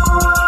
Oh.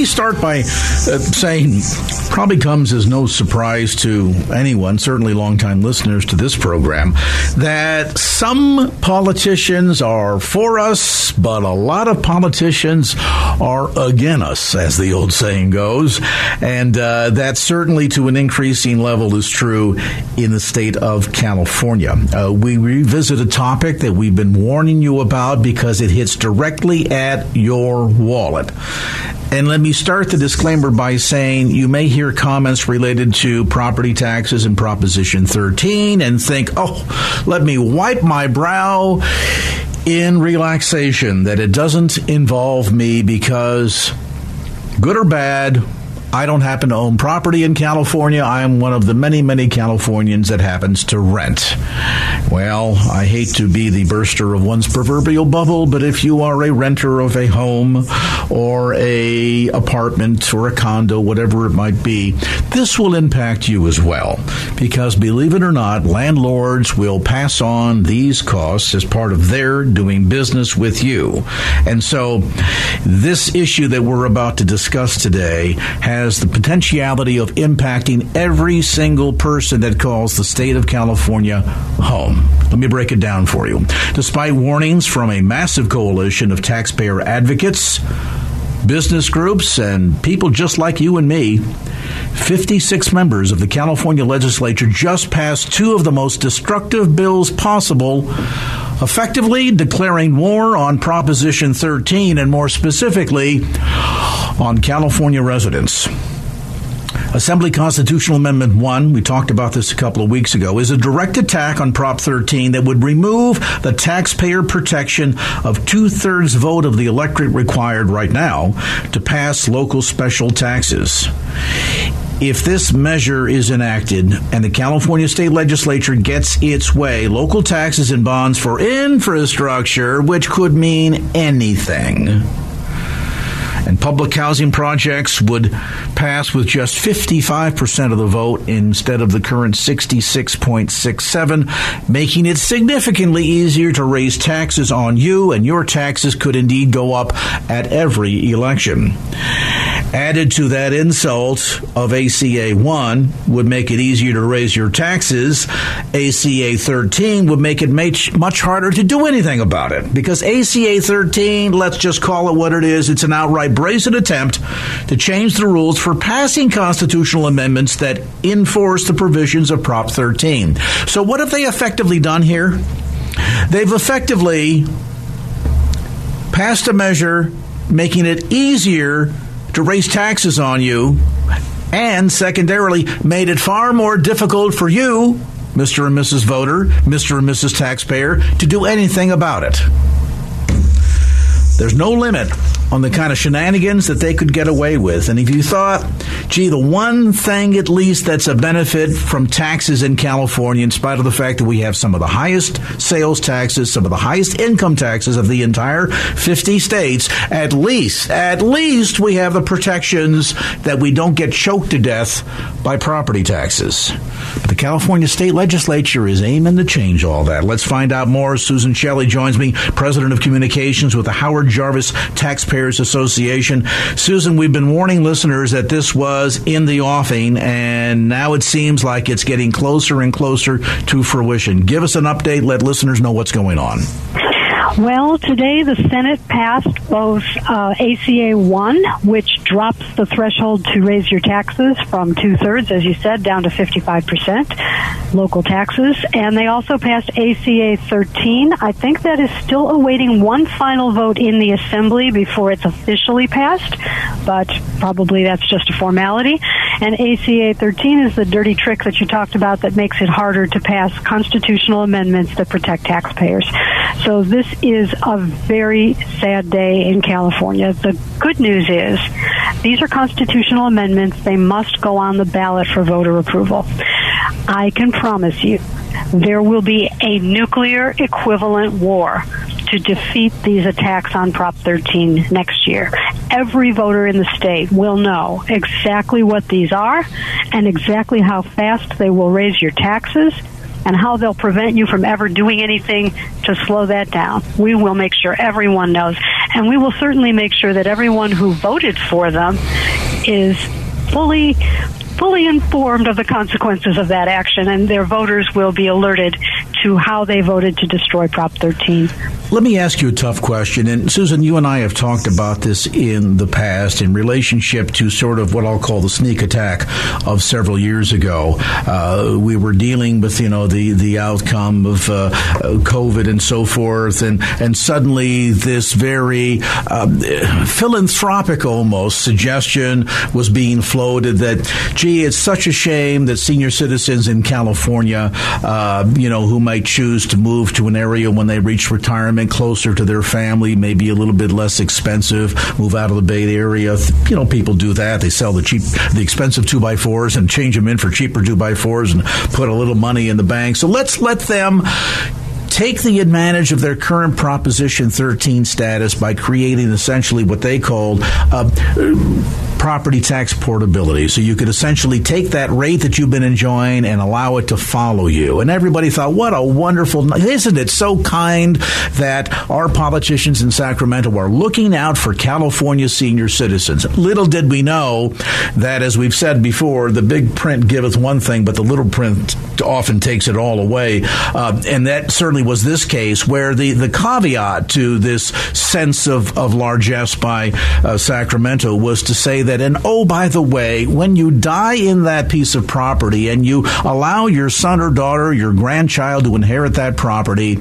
start by uh, saying, probably comes as no surprise to anyone, certainly longtime listeners to this program, that some politicians are for us, but a lot of politicians are against us, as the old saying goes. And uh, that certainly to an increasing level is true in the state of California. Uh, we revisit a topic that we've been warning you about because it hits directly at your wallet. And let me start the disclaimer by saying you may hear comments related to property taxes and Proposition 13 and think, oh, let me wipe my brow in relaxation that it doesn't involve me because, good or bad, I don't happen to own property in California. I am one of the many, many Californians that happens to rent. Well, I hate to be the burster of one's proverbial bubble, but if you are a renter of a home or a apartment or a condo, whatever it might be, this will impact you as well. Because believe it or not, landlords will pass on these costs as part of their doing business with you. And so this issue that we're about to discuss today has has the potentiality of impacting every single person that calls the state of California home. Let me break it down for you. Despite warnings from a massive coalition of taxpayer advocates, business groups, and people just like you and me, 56 members of the California legislature just passed two of the most destructive bills possible, effectively declaring war on Proposition 13 and more specifically on California residents. Assembly Constitutional Amendment 1, we talked about this a couple of weeks ago, is a direct attack on Prop 13 that would remove the taxpayer protection of two thirds vote of the electorate required right now to pass local special taxes. If this measure is enacted and the California state legislature gets its way, local taxes and bonds for infrastructure, which could mean anything, and public housing projects would pass with just 55% of the vote instead of the current 66.67, making it significantly easier to raise taxes on you, and your taxes could indeed go up at every election. Added to that insult of ACA 1 would make it easier to raise your taxes. ACA 13 would make it much, harder to do anything about it because ACA 13, let's just call it what it is, it's an outright brazen attempt to change the rules for passing constitutional amendments that enforce the provisions of Prop 13. So, what have they effectively done here? They've effectively passed a measure making it easier to raise taxes on you, and secondarily, made it far more difficult for you, Mr. and Mrs. Voter, Mr. and Mrs. Taxpayer, to do anything about it. There's no limit on the kind of shenanigans that they could get away with. And if you thought, gee, the one thing at least that's a benefit from taxes in California, in spite of the fact that we have some of the highest sales taxes, some of the highest income taxes of the entire 50 states, at least, at least we have the protections that we don't get choked to death by property taxes. But the California state legislature is aiming to change all that. Let's find out more. Susan Shelley joins me, president of communications with the Howard Jarvis Taxpayers Association. Susan, we've been warning listeners that this was in the offing, and now it seems like it's getting closer and closer to fruition. Give us an update. Let listeners know what's going on. Well, today the Senate passed both uh, ACA 1, which drops the threshold to raise your taxes from two thirds, as you said, down to 55% local taxes. And they also passed ACA 13. I think that is still awaiting one final vote in the Assembly before it's officially passed, but probably that's just a formality. And ACA 13 is the dirty trick that you talked about that makes it harder to pass constitutional amendments that protect taxpayers. So this is a very sad day in California. The good news is these are constitutional amendments. They must go on the ballot for voter approval. I can promise you there will be a nuclear equivalent war to defeat these attacks on Prop 13 next year. Every voter in the state will know exactly what these are and exactly how fast they will raise your taxes and how they'll prevent you from ever doing anything to slow that down. We will make sure everyone knows. And we will certainly make sure that everyone who voted for them is fully fully informed of the consequences of that action and their voters will be alerted to how they voted to destroy Prop 13. Let me ask you a tough question. And Susan, you and I have talked about this in the past in relationship to sort of what I'll call the sneak attack of several years ago. Uh, we were dealing with, you know, the, the outcome of uh, COVID and so forth. And, and suddenly this very um, philanthropic almost suggestion was being floated that, gee, it's such a shame that senior citizens in California, uh, you know, who might choose to move to an area when they reach retirement closer to their family, maybe a little bit less expensive, move out of the Bay Area. You know, people do that. They sell the cheap, the expensive two by fours and change them in for cheaper two by fours and put a little money in the bank. So let's let them take the advantage of their current Proposition 13 status by creating essentially what they called uh, property tax portability. So you could essentially take that rate that you've been enjoying and allow it to follow you. And everybody thought, what a wonderful, isn't it so kind that our politicians in Sacramento are looking out for California senior citizens? Little did we know that, as we've said before, the big print giveth one thing, but the little print often takes it all away. Uh, and that certainly was this case where the, the caveat to this sense of, of largesse by uh, Sacramento was to say that And oh, by the way, when you die in that piece of property and you allow your son or daughter, your grandchild to inherit that property,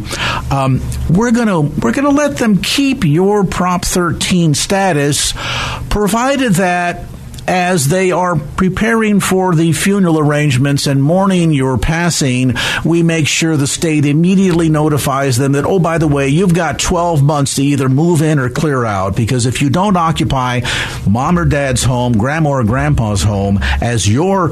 um, we're gonna we're gonna let them keep your Prop 13 status, provided that as they are preparing for the funeral arrangements and mourning your passing, we make sure the state immediately notifies them that, oh, by the way, you've got 12 months to either move in or clear out. Because if you don't occupy mom or dad's home, grandma or grandpa's home as your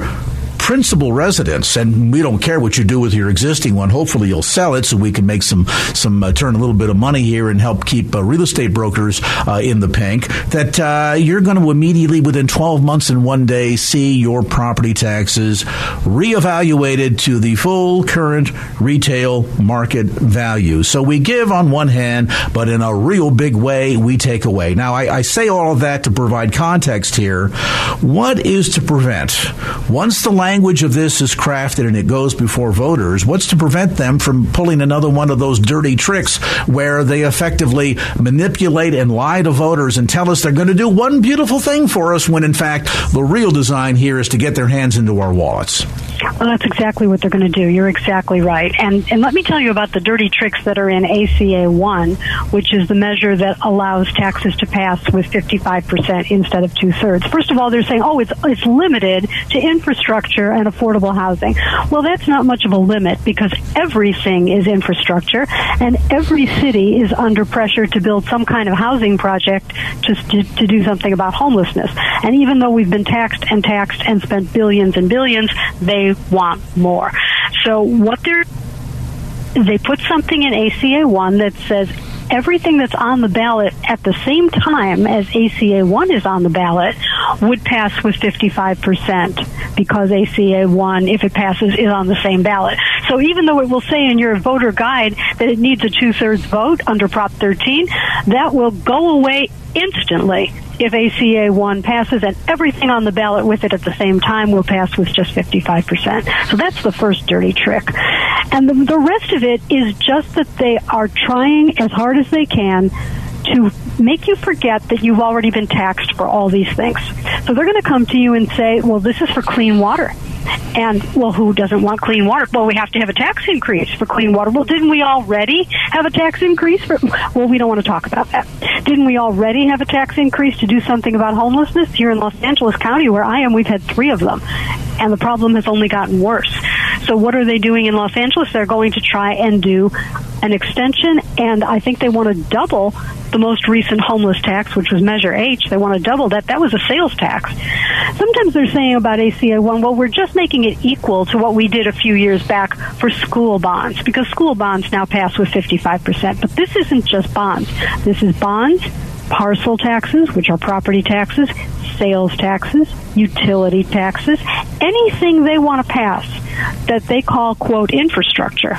principal residence, and we don't care what you do with your existing one. Hopefully, you'll sell it so we can make some some uh, turn a little bit of money here and help keep uh, real estate brokers uh, in the pink. That uh, you're going to immediately, within 12 months and one day, see your property taxes reevaluated to the full current retail market value. So we give on one hand, but in a real big way, we take away. Now, I, I say all of that to provide context here. What is to prevent once the language language of this is crafted and it goes before voters, what's to prevent them from pulling another one of those dirty tricks where they effectively manipulate and lie to voters and tell us they're going to do one beautiful thing for us when in fact the real design here is to get their hands into our wallets? Well, that's exactly what they're going to do. You're exactly right. And and let me tell you about the dirty tricks that are in ACA 1, which is the measure that allows taxes to pass with 55% instead of two thirds. First of all, they're saying, oh, it's, it's limited to infrastructure and affordable housing. Well, that's not much of a limit because everything is infrastructure and every city is under pressure to build some kind of housing project to, to, to do something about homelessness. And even though we've been taxed and taxed and spent billions and billions, they want more. So what they're they put something in ACA 1 that says everything that's on the ballot at the same time as ACA 1 is on the ballot would pass with 55% because ACA 1, if it passes, is on the same ballot. So even though it will say in your voter guide that it needs a two thirds vote under Prop 13, that will go away instantly if ACA 1 passes and everything on the ballot with it at the same time will pass with just 55%. So that's the first dirty trick. And the, the rest of it is just that they are trying as hard as they can to make you forget that you've already been taxed for all these things. So they're going to come to you and say, well, this is for clean water. And, well, who doesn't want clean water? Well, we have to have a tax increase for clean water. Well, didn't we already have a tax increase for, well, we don't want to talk about that. Didn't we already have a tax increase to do something about homelessness? Here in Los Angeles County, where I am, we've had three of them. And the problem has only gotten worse. So what are they doing in Los Angeles? They're going to try and do an extension, and I think they want to double the most recent homeless tax, which was Measure H. They want to double that. That was a sales tax. Sometimes they're saying about ACA 1, well, we're just making it equal to what we did a few years back for school bonds, because school bonds now pass with 55%. But this isn't just bonds. This is bonds, parcel taxes, which are property taxes, sales taxes, utility taxes, anything they want to pass that they call, quote, infrastructure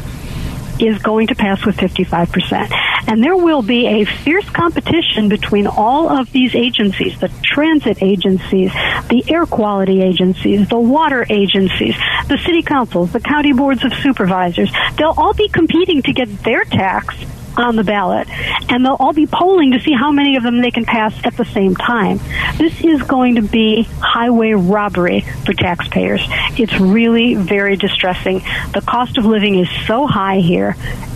is going to pass with 55%. And there will be a fierce competition between all of these agencies, the transit agencies, the air quality agencies, the water agencies, the city councils, the county boards of supervisors. They'll all be competing to get their tax on the ballot, and they'll all be polling to see how many of them they can pass at the same time. This is going to be highway robbery for taxpayers. It's really very distressing. The cost of living is so high here,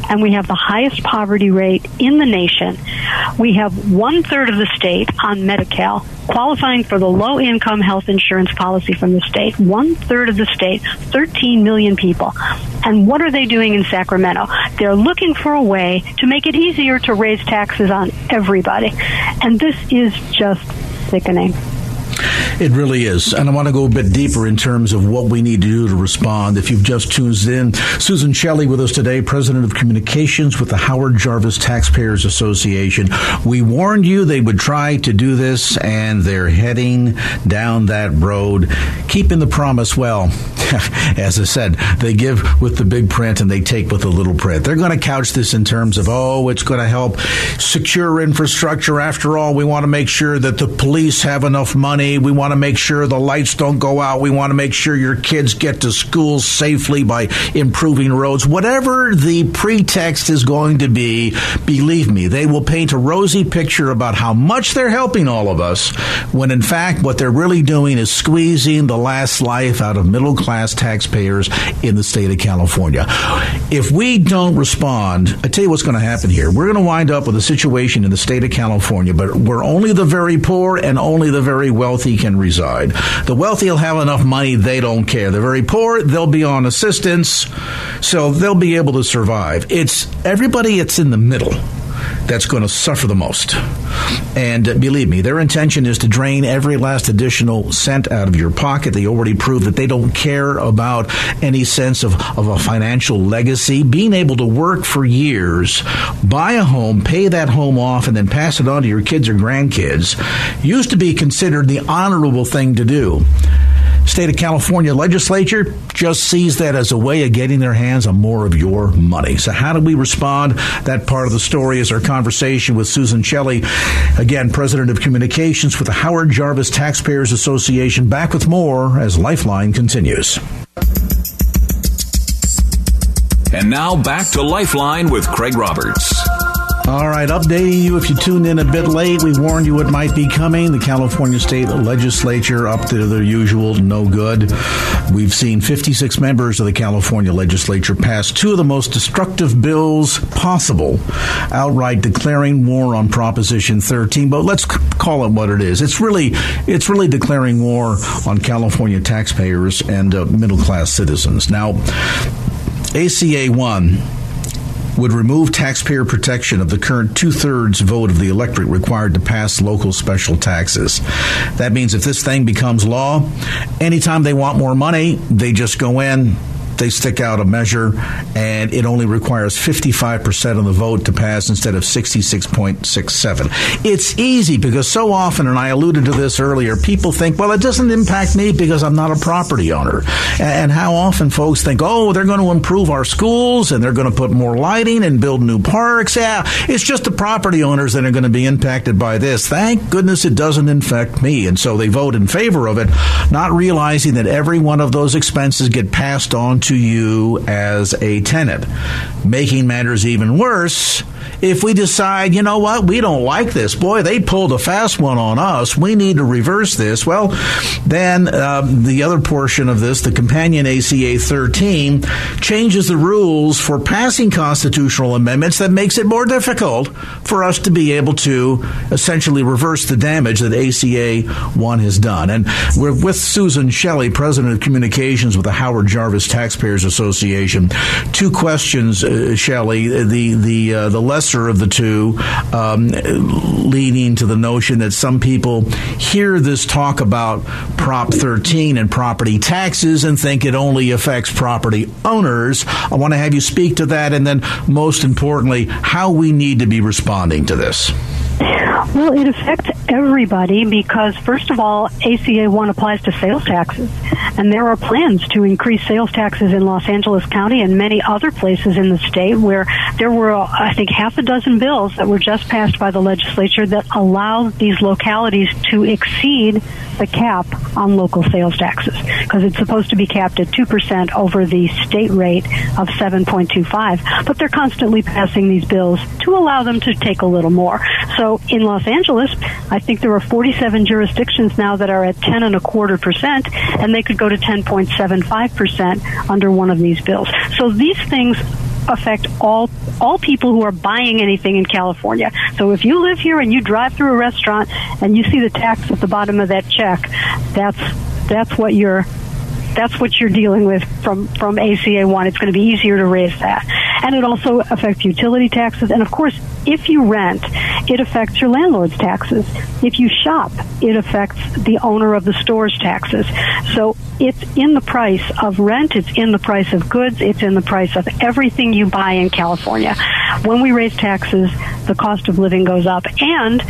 and we have the highest poverty rate in the nation. We have one third of the state on Medi-Cal qualifying for the low income health insurance policy from the state. One third of the state, 13 million people. And what are they doing in Sacramento? They're looking for a way to make it easier to raise taxes on everybody. And this is just sickening. It really is. And I want to go a bit deeper in terms of what we need to do to respond. If you've just tuned in, Susan Shelley with us today, President of Communications with the Howard Jarvis Taxpayers Association. We warned you they would try to do this, and they're heading down that road, keeping the promise well. As I said, they give with the big print and they take with the little print. They're going to couch this in terms of, oh, it's going to help secure infrastructure. After all, we want to make sure that the police have enough money. We want to make sure the lights don't go out. We want to make sure your kids get to school safely by improving roads. Whatever the pretext is going to be, believe me, they will paint a rosy picture about how much they're helping all of us when in fact what they're really doing is squeezing the last life out of middle class taxpayers in the state of California. If we don't respond, I tell you what's going to happen here. We're going to wind up with a situation in the state of California, but where only the very poor and only the very wealthy can reside. The wealthy will have enough money, they don't care. The very poor, they'll be on assistance, so they'll be able to survive. It's everybody it's in the middle that's going to suffer the most. And uh, believe me, their intention is to drain every last additional cent out of your pocket. They already proved that they don't care about any sense of, of a financial legacy. Being able to work for years, buy a home, pay that home off, and then pass it on to your kids or grandkids used to be considered the honorable thing to do state of California legislature just sees that as a way of getting their hands on more of your money. So, how do we respond? That part of the story is our conversation with Susan Shelley, again, President of Communications with the Howard Jarvis Taxpayers Association. Back with more as Lifeline continues. And now back to Lifeline with Craig Roberts. All right, updating you if you tuned in a bit late. We warned you it might be coming. The California State Legislature up to their usual no good. We've seen 56 members of the California Legislature pass two of the most destructive bills possible, outright declaring war on Proposition 13. But let's call it what it is. It's really it's really declaring war on California taxpayers and uh, middle class citizens. Now, ACA 1 would remove taxpayer protection of the current two thirds vote of the electorate required to pass local special taxes. That means if this thing becomes law, anytime they want more money, they just go in they stick out a measure, and it only requires 55% of the vote to pass instead of 66.67. It's easy because so often, and I alluded to this earlier, people think, well, it doesn't impact me because I'm not a property owner. And how often folks think, oh, they're going to improve our schools and they're going to put more lighting and build new parks. Yeah, it's just the property owners that are going to be impacted by this. Thank goodness it doesn't infect me. And so they vote in favor of it, not realizing that every one of those expenses get passed on to you as a tenant. Making matters even worse, if we decide, you know what, we don't like this, boy, they pulled a fast one on us, we need to reverse this, well, then um, the other portion of this, the companion ACA 13, changes the rules for passing constitutional amendments that makes it more difficult for us to be able to essentially reverse the damage that ACA 1 has done. And we're with Susan Shelley, President of Communications with the Howard Jarvis Taxpayers Association. Two questions, uh, Shelley. The, the, uh, the lesser of the two, um, leading to the notion that some people hear this talk about Prop 13 and property taxes and think it only affects property owners. I want to have you speak to that, and then most importantly, how we need to be responding to this. Well, it affects everybody because, first of all, ACA 1 applies to sales taxes. And there are plans to increase sales taxes in Los Angeles County and many other places in the state where there were, I think, half a dozen bills that were just passed by the legislature that allow these localities to exceed the cap on local sales taxes because it's supposed to be capped at 2% over the state rate of 7.25. But they're constantly passing these bills to allow them to take a little more. So in Los Angeles, I think there are 47 jurisdictions now that are at 10 and a quarter percent, and they could go to 10.75 percent under one of these bills. So these things affect all all people who are buying anything in California. So if you live here and you drive through a restaurant and you see the tax at the bottom of that check, that's that's what you're that's what you're dealing with from from ACA one. It's going to be easier to raise that, and it also affects utility taxes. And of course, if you rent, it affects your landlord's taxes. If you shop, it affects the owner of the store's taxes. So it's in the price of rent. It's in the price of goods. It's in the price of everything you buy in California. When we raise taxes, the cost of living goes up, and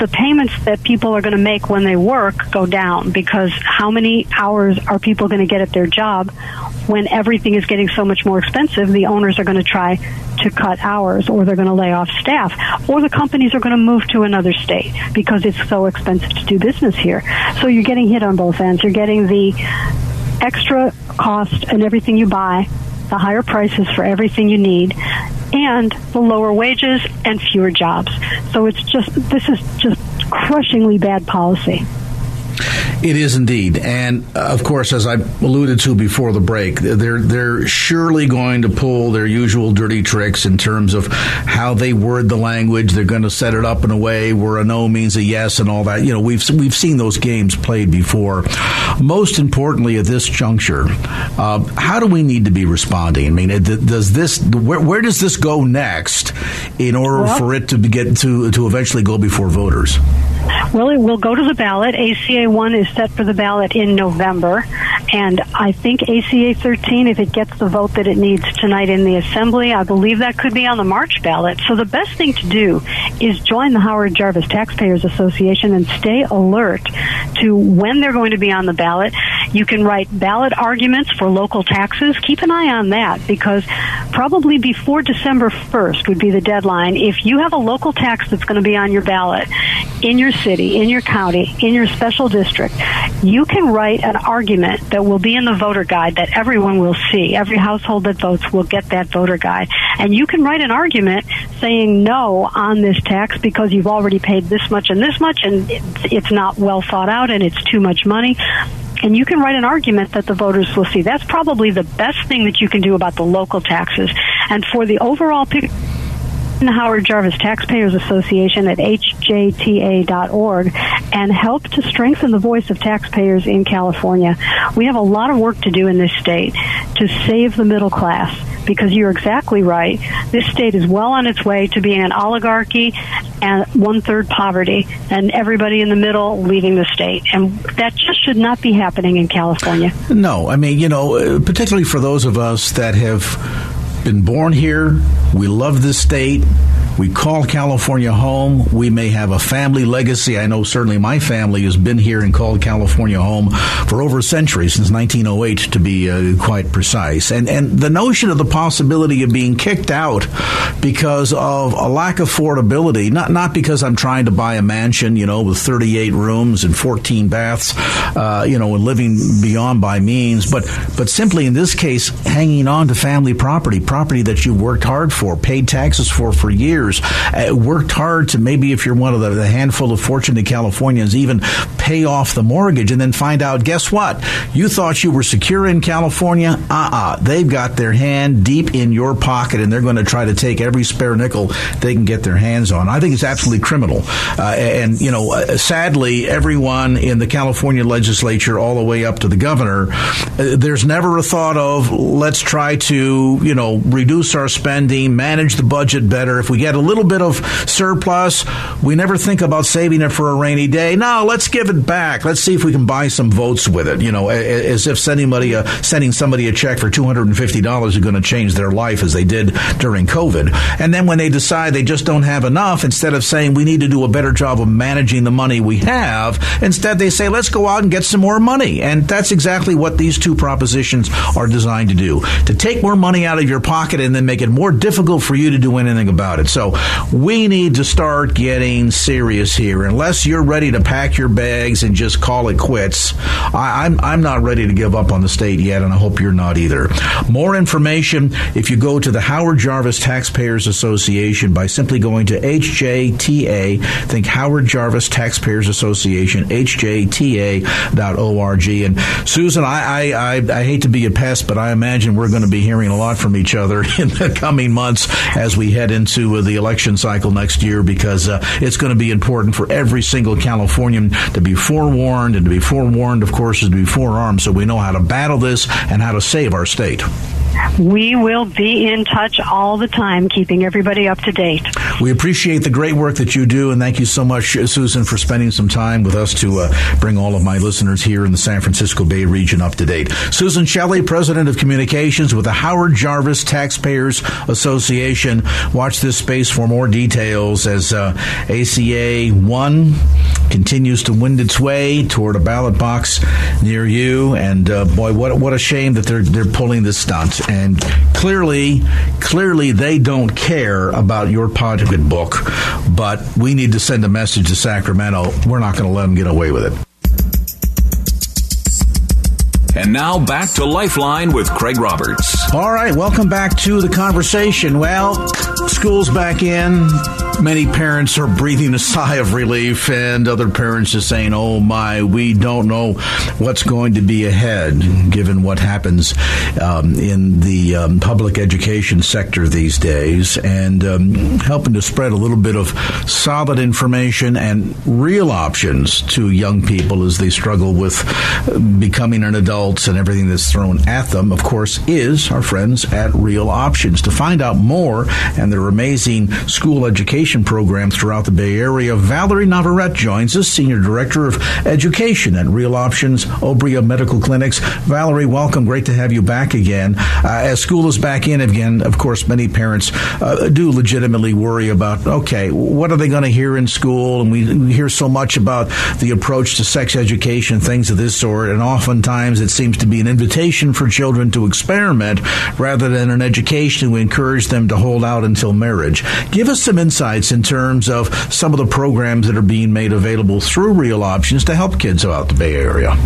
the payments that people are going to make when they work go down because how many hours are people going to get at their job when everything is getting so much more expensive? The owners are going to try to cut hours or they're going to lay off staff or the companies are going to move to another state because it's so expensive to do business here. So you're getting hit on both ends. You're getting the extra cost and everything you buy the higher prices for everything you need, and the lower wages and fewer jobs. So it's just, this is just crushingly bad policy. It is indeed, and uh, of course, as I alluded to before the break, they're they're surely going to pull their usual dirty tricks in terms of how they word the language. They're going to set it up in a way where a no means a yes, and all that. You know, we've we've seen those games played before. Most importantly, at this juncture, uh, how do we need to be responding? I mean, does this where, where does this go next in order well, for it to get to to eventually go before voters? Well, it will go to the ballot. ACA 1 is set for the ballot in November. And I think ACA 13, if it gets the vote that it needs tonight in the Assembly, I believe that could be on the March ballot. So the best thing to do is join the Howard Jarvis Taxpayers Association and stay alert to when they're going to be on the ballot. You can write ballot arguments for local taxes. Keep an eye on that because probably before December 1st would be the deadline. If you have a local tax that's going to be on your ballot in your city, in your county, in your special district, you can write an argument that will be in the voter guide that everyone will see. Every household that votes will get that voter guide. And you can write an argument saying no on this tax because you've already paid this much and this much and it's not well thought out and it's too much money and you can write an argument that the voters will see. That's probably the best thing that you can do about the local taxes. And for the overall picture Howard Jarvis Taxpayers Association at hjta.org and help to strengthen the voice of taxpayers in California. We have a lot of work to do in this state to save the middle class because you're exactly right. This state is well on its way to being an oligarchy and one third poverty, and everybody in the middle leaving the state. And that just should not be happening in California. No, I mean, you know, uh, particularly for those of us that have been born here, we love this state we call California home. We may have a family legacy. I know certainly my family has been here and called California home for over a century, since 1908 to be uh, quite precise. And, and the notion of the possibility of being kicked out because of a lack of affordability, not, not because I'm trying to buy a mansion, you know, with 38 rooms and 14 baths, uh, you know, and living beyond my means, but, but simply in this case, hanging on to family property, property that you've worked hard for, paid taxes for for years uh, worked hard to maybe if you're one of the, the handful of fortunate Californians, even pay off the mortgage and then find out, guess what? You thought you were secure in California. Uh-uh. They've got their hand deep in your pocket and they're going to try to take every spare nickel they can get their hands on. I think it's absolutely criminal. Uh, and, you know, uh, sadly, everyone in the California legislature, all the way up to the governor, uh, there's never a thought of let's try to, you know, reduce our spending, manage the budget better. If we get a little bit of surplus. We never think about saving it for a rainy day. No, let's give it back. Let's see if we can buy some votes with it. You know, as if sending somebody a, uh, sending somebody a check for two hundred and fifty dollars is going to change their life as they did during COVID. And then when they decide they just don't have enough, instead of saying we need to do a better job of managing the money we have, instead they say let's go out and get some more money. And that's exactly what these two propositions are designed to do: to take more money out of your pocket and then make it more difficult for you to do anything about it. So we need to start getting serious here. Unless you're ready to pack your bags and just call it quits, I, am I'm, I'm not ready to give up on the state yet, and I hope you're not either. More information if you go to the Howard Jarvis Taxpayers Association by simply going to HJTA, think Howard Jarvis Taxpayers Association, HJTA.org. And Susan, I, I, I, I hate to be a pest, but I imagine we're going to be hearing a lot from each other in the coming months as we head into the election cycle next year because uh, it's going to be important for every single Californian to be forewarned, and to be forewarned, of course, is to be forearmed so we know how to battle this and how to save our state. We will be in touch all the time, keeping everybody up to date. We appreciate the great work that you do, and thank you so much, Susan, for spending some time with us to uh, bring all of my listeners here in the San Francisco Bay region up to date. Susan Shelley, President of Communications with the Howard Jarvis Taxpayers Association. Watch this space for more details as uh, ACA 1 continues to wind its way toward a ballot box near you. And uh, boy, what, what a shame that they're, they're pulling this stunt and clearly, clearly they don't care about your pocketbook. But we need to send a message to Sacramento. We're not going to let them get away with it. And now back to Lifeline with Craig Roberts. All right, welcome back to the conversation. Well, school's back in. Many parents are breathing a sigh of relief, and other parents are saying, Oh my, we don't know what's going to be ahead, given what happens um, in the um, public education sector these days, and um, helping to spread a little bit of solid information and real options to young people as they struggle with becoming an adult and everything that's thrown at them, of course, is our friends at Real Options. To find out more and their amazing school education programs throughout the Bay Area, Valarie Navarrete joins us, Senior Director of Education at Real Options Obria Medical Clinics. Valarie, welcome. Great to have you back again. Uh, as school is back in again, of course, many parents uh, do legitimately worry about, okay, what are they going to hear in school? And we hear so much about the approach to sex education, things of this sort, and oftentimes it seems to be an invitation for children to experiment rather than an education to encourage them to hold out until marriage. Give us some insights in terms of some of the programs that are being made available through Real Options to help kids about the Bay Area.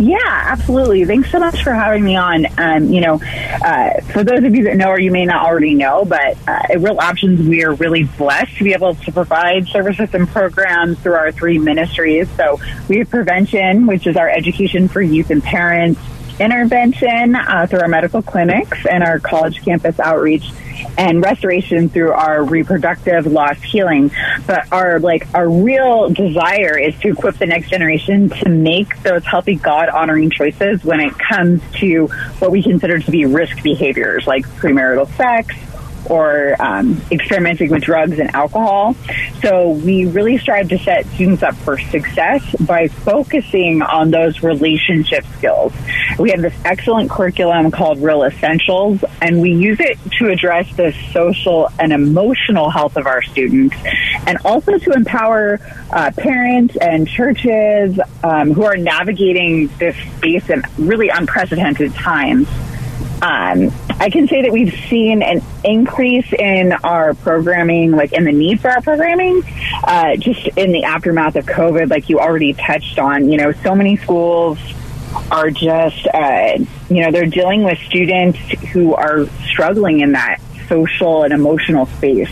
Yeah, absolutely. Thanks so much for having me on. Um, you know, uh, for those of you that know or you may not already know, but uh, at Real Options, we are really blessed to be able to provide services and programs through our three ministries. So we have prevention, which is our education for youth and parents intervention uh, through our medical clinics and our college campus outreach and restoration through our reproductive loss healing. But our like our real desire is to equip the next generation to make those healthy God honoring choices when it comes to what we consider to be risk behaviors like premarital sex, or um, experimenting with drugs and alcohol. So we really strive to set students up for success by focusing on those relationship skills. We have this excellent curriculum called Real Essentials, and we use it to address the social and emotional health of our students, and also to empower uh, parents and churches um, who are navigating this space in really unprecedented times. Um, I can say that we've seen an increase in our programming, like in the need for our programming, uh, just in the aftermath of COVID, like you already touched on. You know, so many schools are just, uh, you know, they're dealing with students who are struggling in that social and emotional space,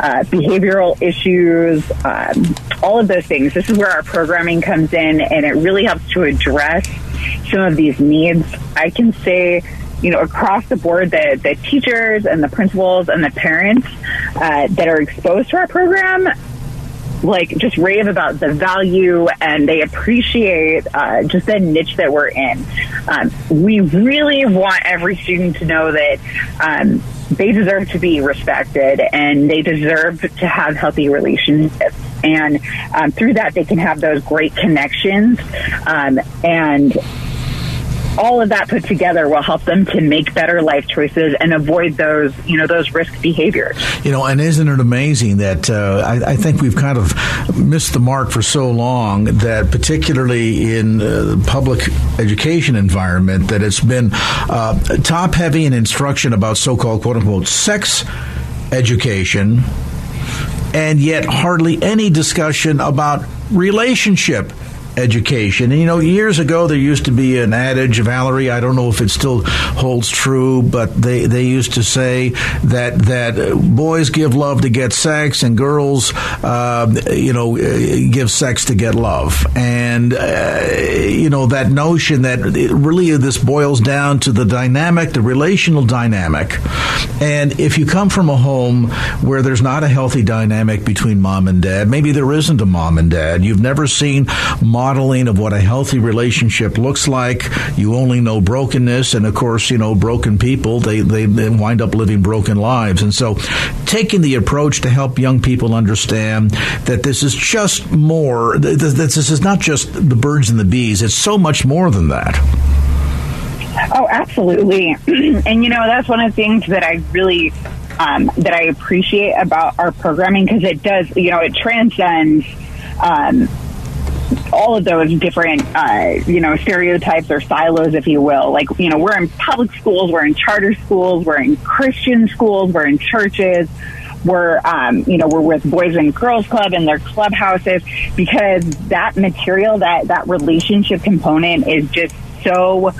uh, behavioral issues, um, all of those things. This is where our programming comes in, and it really helps to address some of these needs. I can say you know, across the board, the, the teachers and the principals and the parents uh, that are exposed to our program like just rave about the value and they appreciate uh, just the niche that we're in. Um, we really want every student to know that um, they deserve to be respected and they deserve to have healthy relationships. And um, through that, they can have those great connections um, and all of that put together will help them to make better life choices and avoid those, you know, those risk behaviors. You know, and isn't it amazing that uh, I, I, think we've kind of missed the mark for so long that, particularly in the public education environment, that it's been uh, top heavy in instruction about so-called quote unquote sex education, and yet hardly any discussion about relationship education. And, you know, years ago there used to be an adage, Valarie. I don't know if it still holds true, but they they used to say that that boys give love to get sex, and girls, uh, you know, give sex to get love. And uh, you know that notion that really this boils down to the dynamic, the relational dynamic. And if you come from a home where there's not a healthy dynamic between mom and dad, maybe there isn't a mom and dad. You've never seen mom modeling of what a healthy relationship looks like. You only know brokenness, and of course, you know, broken people, they, they, they wind up living broken lives. And so, taking the approach to help young people understand that this is just more, that this is not just the birds and the bees, it's so much more than that. Oh, absolutely. and, you know, that's one of the things that I really um, that I appreciate about our programming because it does, you know, it transcends um, all of those different, uh, you know, stereotypes or silos, if you will. Like, you know, we're in public schools, we're in charter schools, we're in Christian schools, we're in churches. We're, um, you know, we're with Boys and Girls Club and their clubhouses because that material, that that relationship component, is just so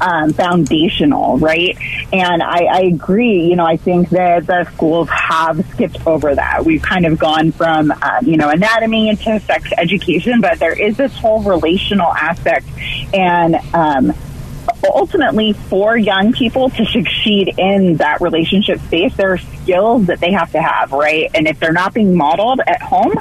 um, foundational, right? And I, I agree. You know, I think that the schools have skipped over that. We've kind of gone from, uh, you know, anatomy into sex education, but there is this whole relational aspect. And, um, ultimately for young people to succeed in that relationship space there are skills that they have to have right and if they're not being modeled at home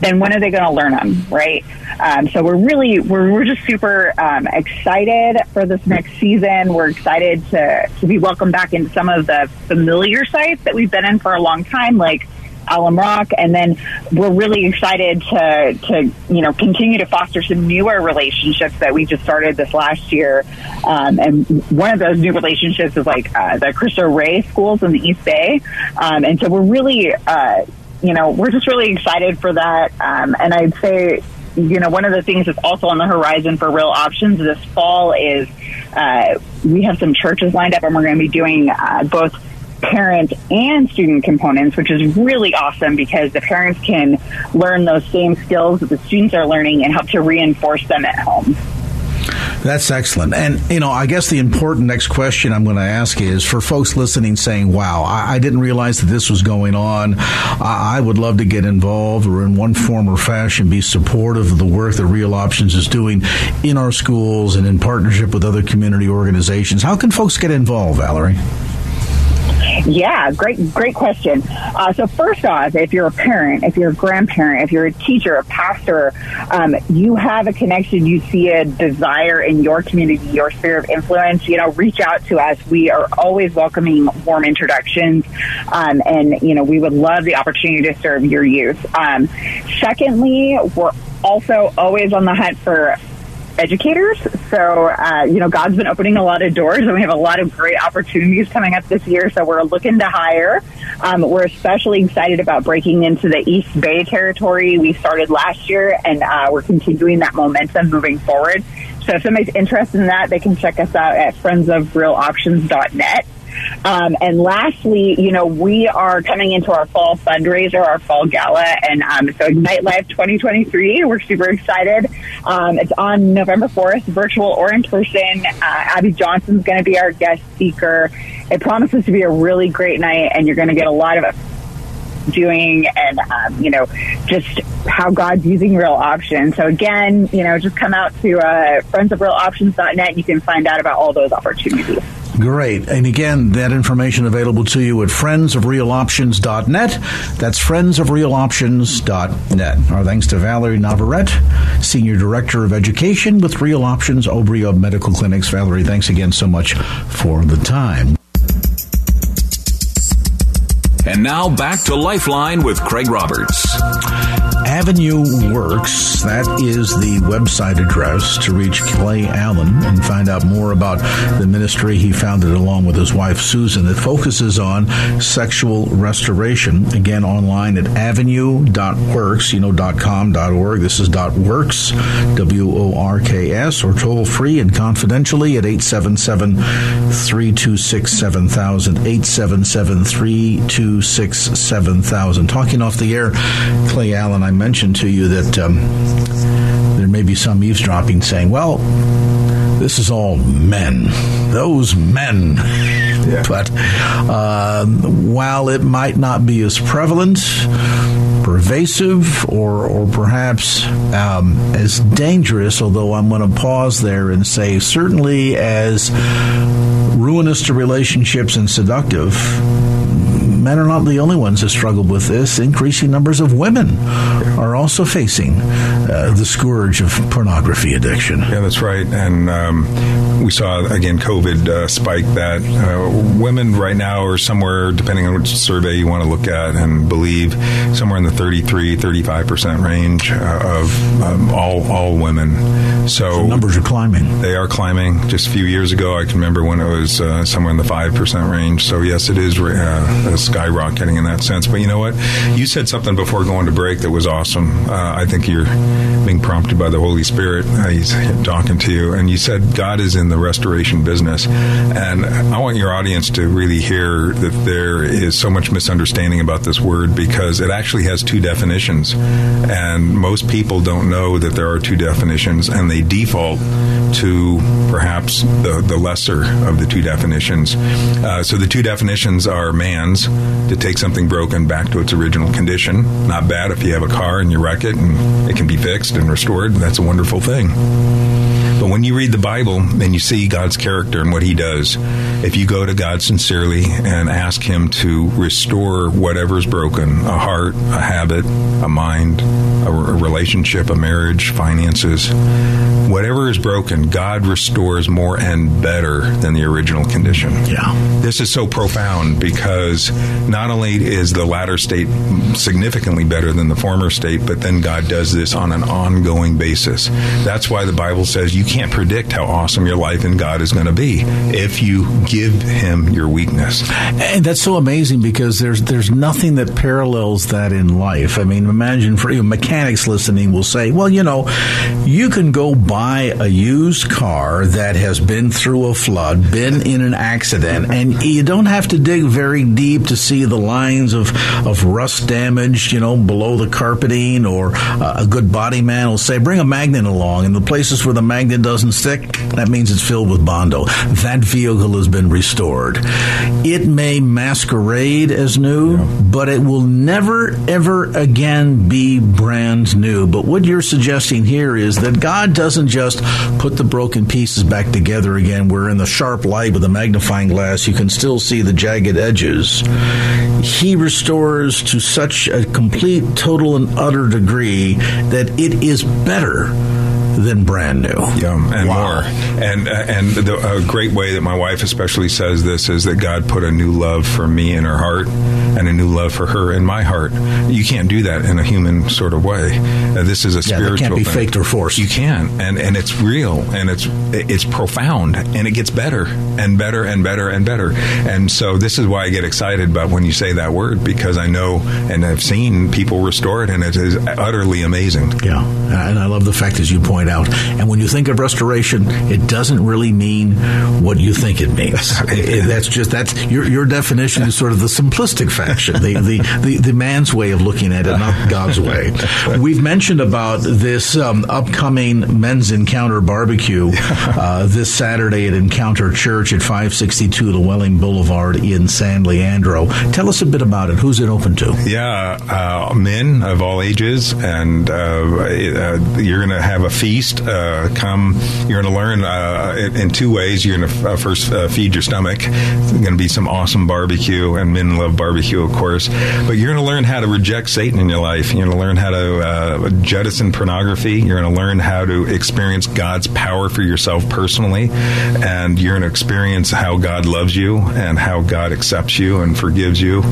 then when are they going to learn them, right? Um, so we're really we're, we're just super um, excited for this next season. We're excited to to be welcomed back into some of the familiar sites that we've been in for a long time, like Alum Rock, and then we're really excited to to you know continue to foster some newer relationships that we just started this last year. Um, and one of those new relationships is like uh, the Cristo Rey schools in the East Bay, um, and so we're really uh, you know, we're just really excited for that. Um, and I'd say, you know, one of the things that's also on the horizon for Real Options this fall is uh, we have some churches lined up, and we're going to be doing uh, both parent and student components, which is really awesome because the parents can learn those same skills that the students are learning and help to reinforce them at home. That's excellent. And, you know, I guess the important next question I'm going to ask is for folks listening saying, wow, I, I didn't realize that this was going on. I, I, would love to get involved or in one form or fashion be supportive of the work that Real Options is doing in our schools and in partnership with other community organizations. How can folks get involved, Valarie? Yeah, great, great question. Uh, so first off, if you're a parent, if you're a grandparent, if you're a teacher, a pastor, um, you have a connection, you see a desire in your community, your sphere of influence, you know, reach out to us. We are always welcoming warm introductions, um, and you know, we would love the opportunity to serve your youth. Um, secondly, we're also always on the hunt for educators. So, uh, you know, God's been opening a lot of doors and we have a lot of great opportunities coming up this year. So we're looking to hire. Um, we're especially excited about breaking into the East Bay territory. We started last year and uh, we're continuing that momentum moving forward. So if somebody's interested in that, they can check us out at friendsofrealoptions.net. Um, and lastly, you know, we are coming into our fall fundraiser, our fall gala, and um, so Ignite Life 2023. We're super excited. Um, it's on November 4th, virtual or in person. Uh, Abby Johnson's going to be our guest speaker. It promises to be a really great night, and you're going to get a lot of doing and um, you know just how god's using real options so again you know just come out to uh, friendsofrealoptions.net you can find out about all those opportunities Great. And again, that information available to you at friendsofrealoptions.net. That's friendsofrealoptions.net. Our thanks to Valarie Navarrete, Senior Director of Education with Real Options Obria Medical Clinics. Valarie, thanks again so much for the time. And now back to Lifeline with Craig Roberts. Avenue Works, that is the website address to reach Clay Allen and find out more about the ministry he founded along with his wife Susan that focuses on sexual restoration. Again, online at avenue.works, you know, dot .com, dot .org. This is dot .works, W-O-R-K-S, or toll free and confidentially at 877-326-7000, 877-326-7000. Talking off the air, Clay Allen, I mentioned to you that um, there may be some eavesdropping saying, well, this is all men. Those men. Yeah. But uh, while it might not be as prevalent, pervasive, or, or perhaps um, as dangerous, although I'm going to pause there and say certainly as ruinous to relationships and seductive, men are not the only ones that struggle with this. Increasing numbers of women are also facing uh, the scourge of pornography addiction. Yeah, that's right. And um, we saw, again, COVID uh, spike that. Uh, women right now are somewhere, depending on which survey you want to look at and believe, somewhere in the 33, 35% range uh, of um, all, all women. So, so, numbers are climbing. They are climbing. Just a few years ago, I can remember when it was uh, somewhere in the 5% range. So, yes, it is uh, skyrocketing in that sense. But you know what? You said something before going to break that was awesome. Uh, I think you're being prompted by the Holy Spirit. Uh, he's talking to you, and you said God is in the restoration business. And I want your audience to really hear that there is so much misunderstanding about this word because it actually has two definitions, and most people don't know that there are two definitions, and they default to perhaps the, the lesser of the two definitions. Uh, so the two definitions are man's to take something broken back to its original condition. Not bad if you have a car and you wreck it and it can be fixed and restored. That's a wonderful thing. But when you read the Bible and you see God's character and what He does, if you go to God sincerely and ask Him to restore whatever's broken a heart, a habit, a mind, a, relationship, a marriage, finances whatever is broken, God restores more and better than the original condition. Yeah. This is so profound because not only is the latter state significantly better than the former state, but then God does this on an ongoing basis. That's why the Bible says you can't predict how awesome your life in God is going to be if you give Him your weakness. And that's so amazing because there's there's nothing that parallels that in life. I mean, imagine for you mechanics listening will say, well, you know, you can go buy a used car that has been through a flood, been in an accident, and you don't have to dig very deep to see the lines of of rust damage, you know, below the carpeting, or uh, a good body man will say, bring a magnet along, and the places where the magnet it doesn't stick, that means it's filled with Bondo. That vehicle has been restored. It may masquerade as new, yeah. but it will never, ever again be brand new. But what you're suggesting here is that God doesn't just put the broken pieces back together again, where in the sharp light with a magnifying glass you can still see the jagged edges. He restores to such a complete, total, and utter degree that it is better than brand new. Yeah, and wow. more. And uh, and the, a great way that my wife especially says this is that God put a new love for me in her heart and a new love for her in my heart. You can't do that in a human sort of way. Uh, this is a yeah, spiritual. can't be thing. faked or forced. You can, and and it's real, and it's it's profound, and it gets better and better and better and better. And so this is why I get excited about when you say that word because I know and I've seen people restore it, and it is utterly amazing. Yeah, and I love the fact as you point out. And when you think of restoration, it doesn't really mean what you think it means. that's just that's your your definition is sort of the simplistic fashion, the, the, the, the, man's way of looking at it, not God's way. We've mentioned about this um, upcoming men's encounter barbecue uh, this Saturday at Encounter Church at 562 Llewellyn Boulevard in San Leandro. Tell us a bit about it. Who's it open to? Yeah, uh, men of all ages, and uh, uh you're going to have a feast feast. Uh, come, you're going to learn uh, in two ways. You're going to uh, first uh, feed your stomach. It's going to be some awesome barbecue, and men love barbecue, of course. But you're going to learn how to reject Satan in your life. You're going to learn how to uh, jettison pornography. You're going to learn how to experience God's power for yourself personally, and you're going to experience how God loves you and how God accepts you and forgives you.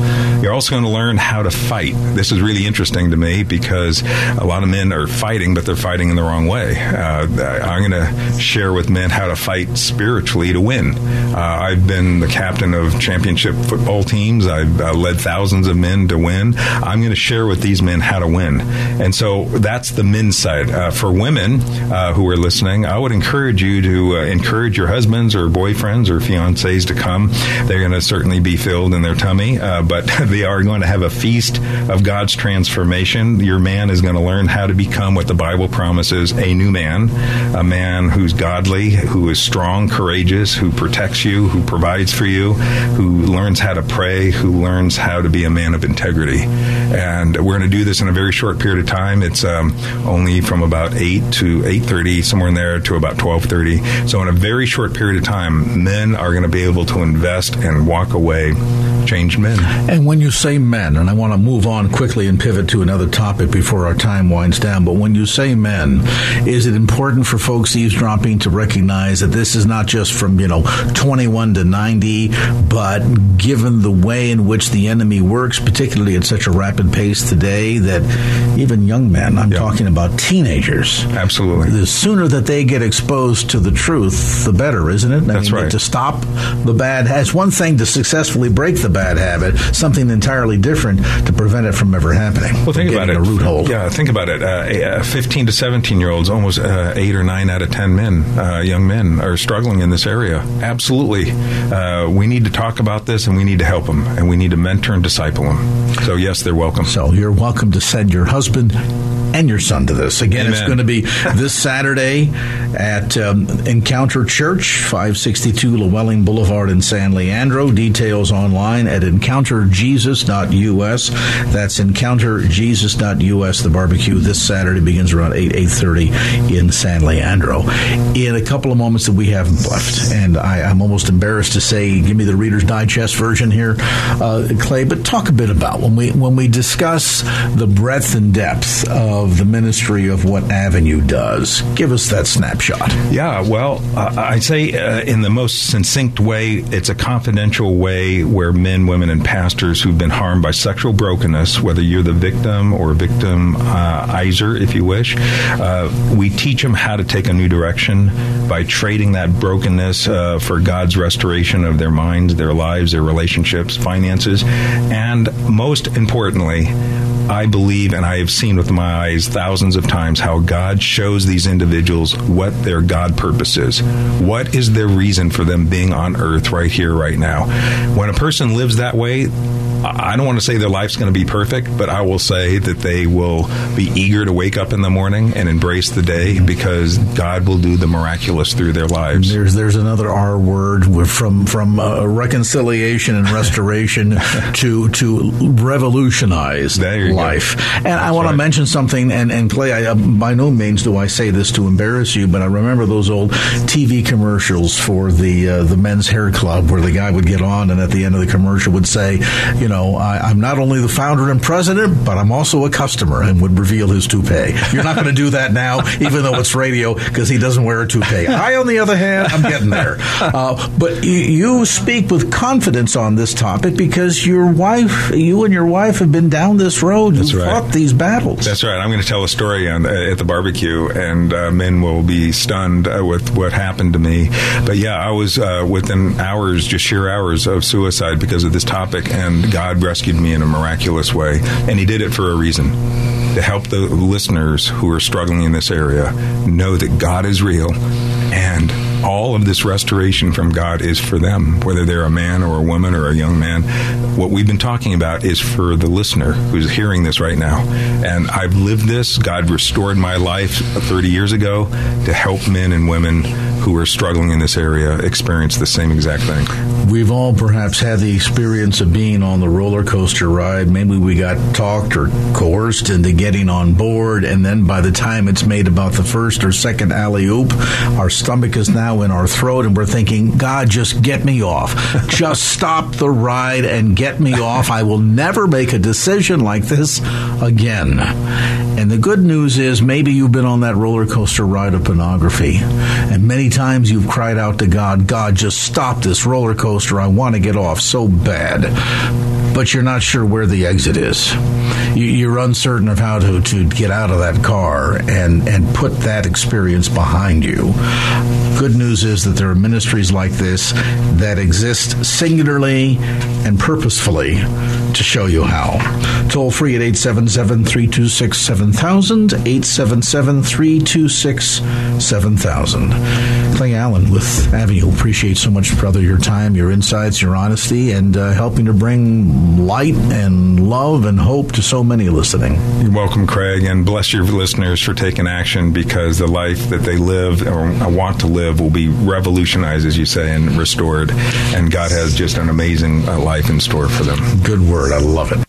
You're also going to learn how to fight. This is really interesting to me because a lot of men are fighting, but they're fighting in the wrong way. Uh, I'm going to share with men how to fight spiritually to win. Uh, I've been the captain of championship football teams. I've uh, led thousands of men to win. I'm going to share with these men how to win. And so that's the men's side. Uh, for women uh, who are listening, I would encourage you to uh, encourage your husbands or boyfriends or fiancés to come. They're going to certainly be filled in their tummy, but they are going to have a feast of God's transformation. Your man is going to learn how to become what the Bible promises a new man, a man who's godly, who is strong, courageous, who protects you, who provides for you, who learns how to pray, who learns how to be a man of integrity. And we're going to do this in a very short period of time. It's um, only from about 8 to 8.30, somewhere in there, to about 12.30. So in a very short period of time, men are going to be able to invest and walk away changed men. And when you say men, and I want to move on quickly and pivot to another topic before our time winds down, but when you say men, is it important for folks eavesdropping to recognize that this is not just from, you know, 21 to 90, but given the way in which the enemy works, particularly at such a rapid pace today, that even young men, I'm talking about teenagers. Absolutely. The sooner that they get exposed to the truth, the better, isn't it? I That's mean, right. To stop the bad, it's one thing to successfully break the bad habit, something entirely different to prevent it from ever happening. Well, think about it. A root hold. Yeah, think about it. Uh, 15 to 17 year olds, almost uh, eight or nine out of ten men, uh, young men, are struggling in this area. Absolutely, uh, we need to talk about this, and we need to help them, and we need to mentor and disciple them. So yes, they're welcome. So you're welcome to send your husband and your son to this. Again, Amen. it's going to be this Saturday at um, Encounter Church, 562 Llewellyn Boulevard in San Leandro. Details online at encounterjesus.us. That's encounterjesus.us. The barbecue this Saturday begins around 8, 8.30 in San Leandro. In a couple of moments that we have left, and I, am almost embarrassed to say, give me the Reader's Digest version here, uh, Clay, but talk a bit about when we, when we discuss the breadth and depth of the ministry of what Avenue does. Give us that snapshot. Yeah, well, uh, I'd say uh, in the most succinct way, it's a confidential way where men, women, and pastors who've been harmed by sexual brokenness, whether you're the victim or victimizer, uh, if you wish, uh, we teach them how to take a new direction by trading that brokenness uh, for God's restoration of their minds, their lives, their relationships, finances, and most importantly, I believe and I have seen with my eyes thousands of times how God shows these individuals what their God purpose is. What is their reason for them being on earth right here, right now? When a person lives that way, I don't want to say their life's going to be perfect, but I will say that they will be eager to wake up in the morning and embrace the day because God will do the miraculous through their lives. There's there's another R word from from uh, reconciliation and restoration to to revolutionize life. And That's I want right. to mention something. And and Clay, I, uh, by no means do I say this to embarrass you, but I remember those old TV commercials for the uh, the men's hair club where the guy would get on and at the end of the commercial would say, you know, I, am not only the founder and president, but I'm also a customer, and would reveal his toupee. You're not going to do that now, even though it's radio, because he doesn't wear a toupee. I, on the other hand, I'm getting there. Uh, but you, you speak with confidence on this topic because your wife, you and your wife have been down this road. That's You've right. fought these battles. That's right. I'm going to tell a story on, at the barbecue, and uh, men will be stunned uh, with what happened to me. But yeah, I was uh, within hours, just sheer hours of suicide because of this topic, and God rescued me in a miraculous way. And He did it for a reason to help the listeners who are struggling in this area know that God is real and all of this restoration from God is for them, whether they're a man or a woman or a young man. What we've been talking about is for the listener who's hearing this right now. And I've lived this. God restored my life 30 years ago to help men and women who are struggling in this area experience the same exact thing. We've all perhaps had the experience of being on the roller coaster ride. Maybe we got talked or coerced into getting on board, and then by the time it's made about the first or second alley oop, our stomach is now in our throat and we're thinking, God, just get me off. just stop the ride and get me off. I will never make a decision like this again. And the good news is maybe you've been on that roller coaster ride of pornography. And many times you've cried out to God, God, just stop this roller coaster. I want to get off so bad. But you're not sure where the exit is. You're uncertain of how to, to get out of that car and, and put that experience behind you. Good news is that there are ministries like this that exist singularly and purposefully to show you how. Toll free at 877 326 7000, 877 326 7000. Clay Allen with Avenue. Appreciate so much, brother, your time, your insights, your honesty, and uh, helping to bring light and love and hope to so many listening. You're welcome, Craig, and bless your listeners for taking action because the life that they live or want to live will be revolutionized, as you say, and restored. And God has just an amazing uh, life in store for them. Good word. I love it.